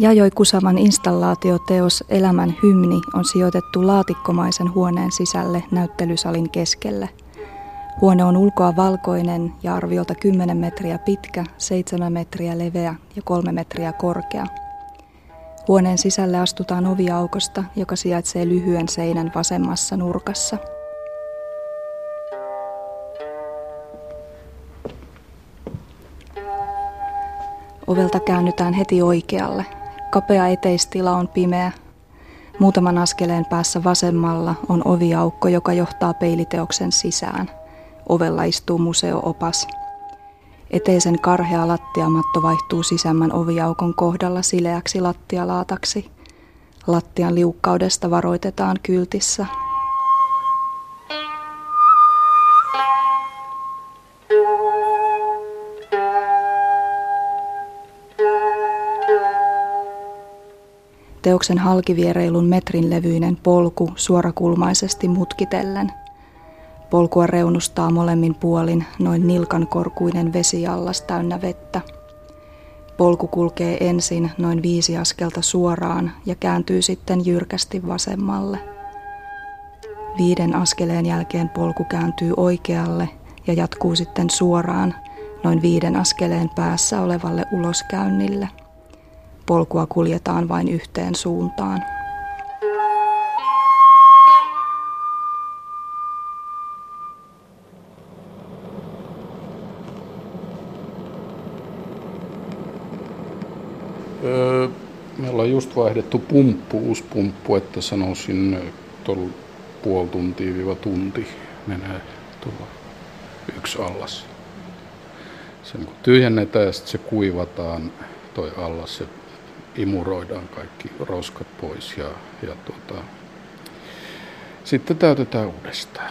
Jajoi Kusaman installaatioteos Elämän hymni on sijoitettu laatikkomaisen huoneen sisälle näyttelysalin keskelle. Huone on ulkoa valkoinen ja arviolta 10 metriä pitkä, 7 metriä leveä ja 3 metriä korkea. Huoneen sisälle astutaan oviaukosta, joka sijaitsee lyhyen seinän vasemmassa nurkassa. Ovelta käännytään heti oikealle. Kapea eteistila on pimeä. Muutaman askeleen päässä vasemmalla on oviaukko, joka johtaa peiliteoksen sisään. Ovella istuu museoopas. Eteisen karhea lattiamatto vaihtuu sisämmän oviaukon kohdalla sileäksi lattialaataksi. Lattian liukkaudesta varoitetaan kyltissä. Teoksen halkiviereilun metrin levyinen polku suorakulmaisesti mutkitellen. Polkua reunustaa molemmin puolin noin nilkan korkuinen vesiallas täynnä vettä. Polku kulkee ensin noin viisi askelta suoraan ja kääntyy sitten jyrkästi vasemmalle. Viiden askeleen jälkeen polku kääntyy oikealle ja jatkuu sitten suoraan noin viiden askeleen päässä olevalle uloskäynnille – polkua kuljetaan vain yhteen suuntaan. Meillä on just vaihdettu pumppu, uusi pumppu, että sanoisin tuolla puoli tuntia tunti menee tuolla yksi allas. Se niin tyhjennetään ja sitten se kuivataan toi allas, se imuroidaan kaikki roskat pois ja, ja tuota, sitten täytetään uudestaan.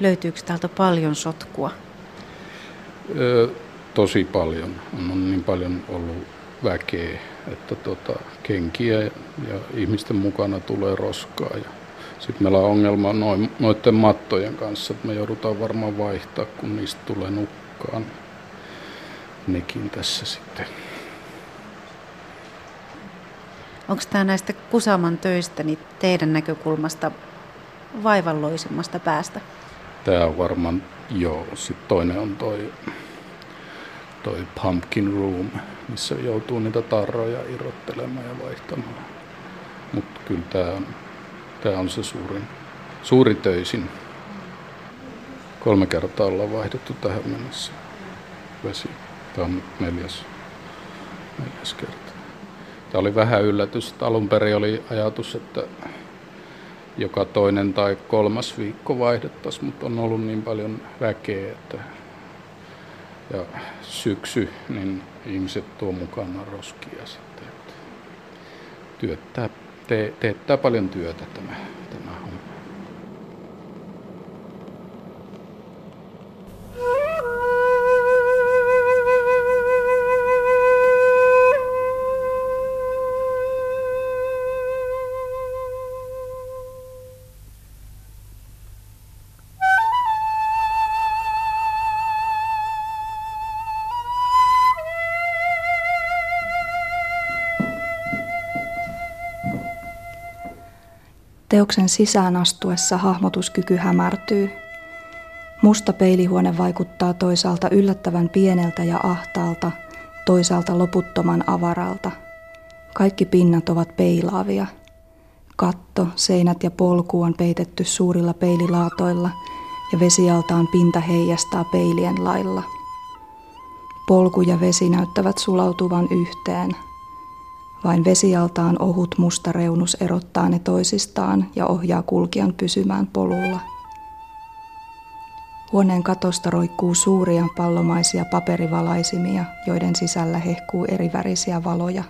Löytyykö täältä paljon sotkua? Ö, tosi paljon. On niin paljon ollut väkeä, että tota, kenkiä ja, ja ihmisten mukana tulee roskaa. Ja sitten meillä on ongelma noin, noiden mattojen kanssa, että me joudutaan varmaan vaihtaa, kun niistä tulee nukkaan. Nekin tässä sitten. Onko tämä näistä Kusaman töistä niin teidän näkökulmasta vaivalloisimmasta päästä? Tämä on varmaan, joo. Sitten toinen on toi, toi pumpkin room, missä joutuu niitä tarroja irrottelemaan ja vaihtamaan. Mutta kyllä tämä on, tämä on se suurin, suuri töisin. Kolme kertaa ollaan vaihdettu tähän mennessä vesi. Tämä on neljäs, neljäs kerta. Tämä oli vähän yllätys. Alun perin oli ajatus, että joka toinen tai kolmas viikko vaihdettaisiin, mutta on ollut niin paljon väkeä, että ja syksy, niin ihmiset tuo mukana roskia sitten. Työttää, te, teettää paljon työtä tämä, Teoksen sisään astuessa hahmotuskyky hämärtyy. Musta peilihuone vaikuttaa toisaalta yllättävän pieneltä ja ahtaalta, toisaalta loputtoman avaralta. Kaikki pinnat ovat peilaavia. Katto, seinät ja polku on peitetty suurilla peililaatoilla ja vesialtaan pinta heijastaa peilien lailla. Polku ja vesi näyttävät sulautuvan yhteen – vain vesialtaan ohut musta reunus erottaa ne toisistaan ja ohjaa kulkijan pysymään polulla. Huoneen katosta roikkuu suuria pallomaisia paperivalaisimia, joiden sisällä hehkuu erivärisiä valoja.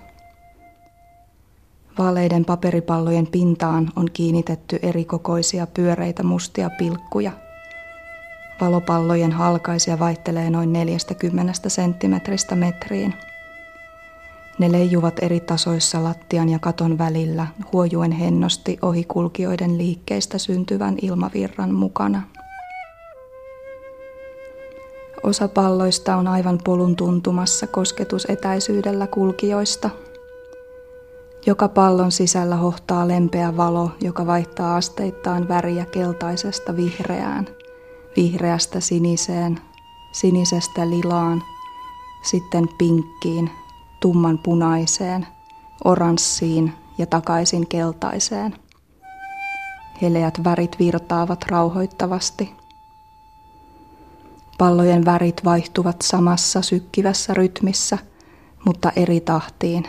Vaaleiden paperipallojen pintaan on kiinnitetty erikokoisia pyöreitä mustia pilkkuja. Valopallojen halkaisia vaihtelee noin 40 senttimetristä metriin – ne leijuvat eri tasoissa lattian ja katon välillä, huojuen hennosti ohikulkijoiden liikkeistä syntyvän ilmavirran mukana. Osa palloista on aivan polun tuntumassa kosketusetäisyydellä kulkijoista. Joka pallon sisällä hohtaa lempeä valo, joka vaihtaa asteittain väriä keltaisesta vihreään, vihreästä siniseen, sinisestä lilaan, sitten pinkkiin, tumman punaiseen, oranssiin ja takaisin keltaiseen. Heleät värit virtaavat rauhoittavasti. Pallojen värit vaihtuvat samassa sykkivässä rytmissä, mutta eri tahtiin.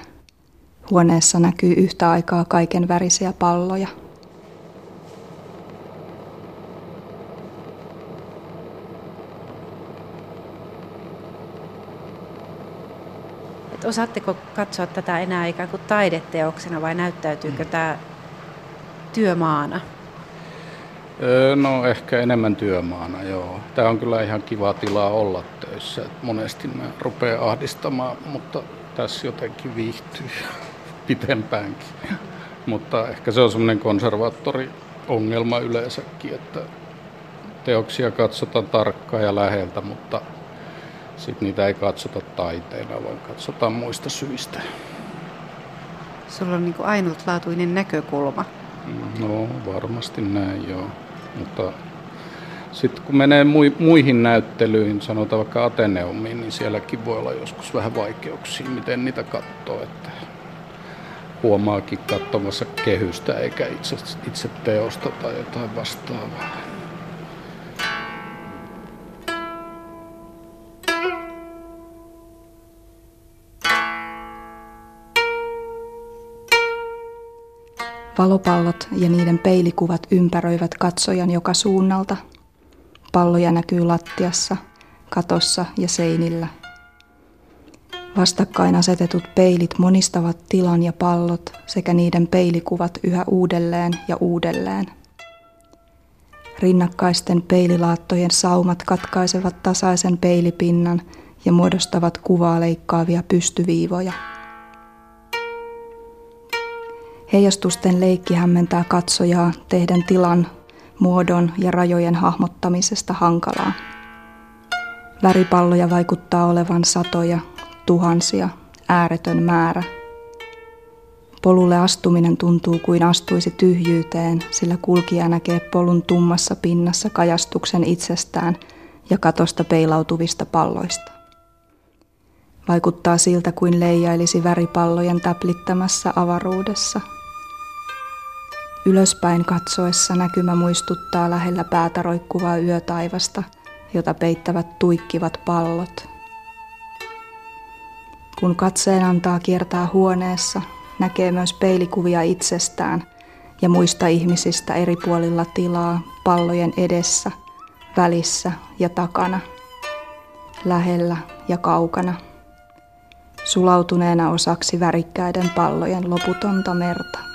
Huoneessa näkyy yhtä aikaa kaiken värisiä palloja. Et osaatteko katsoa tätä enää ikään kuin taideteoksena vai näyttäytyykö mm. tämä työmaana? No ehkä enemmän työmaana, joo. Tämä on kyllä ihan kiva tila olla töissä. monesti mä rupean ahdistamaan, mutta tässä jotenkin viihtyy pitempäänkin. mutta ehkä se on semmoinen konservaattori-ongelma yleensäkin, että teoksia katsotaan tarkkaan ja läheltä, mutta sitten niitä ei katsota taiteena, vaan katsotaan muista syistä. Sulla on niin kuin ainutlaatuinen näkökulma. No varmasti näin joo, mutta sitten kun menee muihin näyttelyihin, sanotaan vaikka Ateneumiin, niin sielläkin voi olla joskus vähän vaikeuksia, miten niitä katsoo, että huomaakin katsomassa kehystä eikä itse, itse teosta tai jotain vastaavaa. Valopallot ja niiden peilikuvat ympäröivät katsojan joka suunnalta. Palloja näkyy lattiassa, katossa ja seinillä. Vastakkain asetetut peilit monistavat tilan ja pallot sekä niiden peilikuvat yhä uudelleen ja uudelleen. Rinnakkaisten peililaattojen saumat katkaisevat tasaisen peilipinnan ja muodostavat kuvaa leikkaavia pystyviivoja. Heijastusten leikki hämmentää katsojaa tehden tilan, muodon ja rajojen hahmottamisesta hankalaa. Väripalloja vaikuttaa olevan satoja, tuhansia, ääretön määrä. Polulle astuminen tuntuu kuin astuisi tyhjyyteen, sillä kulkija näkee polun tummassa pinnassa kajastuksen itsestään ja katosta peilautuvista palloista. Vaikuttaa siltä kuin leijailisi väripallojen täplittämässä avaruudessa – Ylöspäin katsoessa näkymä muistuttaa lähellä päätä roikkuvaa yötaivasta, jota peittävät tuikkivat pallot. Kun katseen antaa kiertää huoneessa, näkee myös peilikuvia itsestään ja muista ihmisistä eri puolilla tilaa pallojen edessä, välissä ja takana, lähellä ja kaukana, sulautuneena osaksi värikkäiden pallojen loputonta merta.